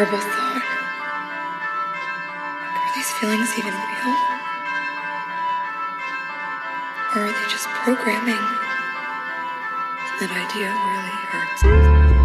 terrible thought. Are these feelings even real? Or are they just programming? That idea really hurts.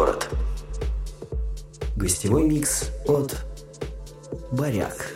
город. Гостевой микс от «Баряк».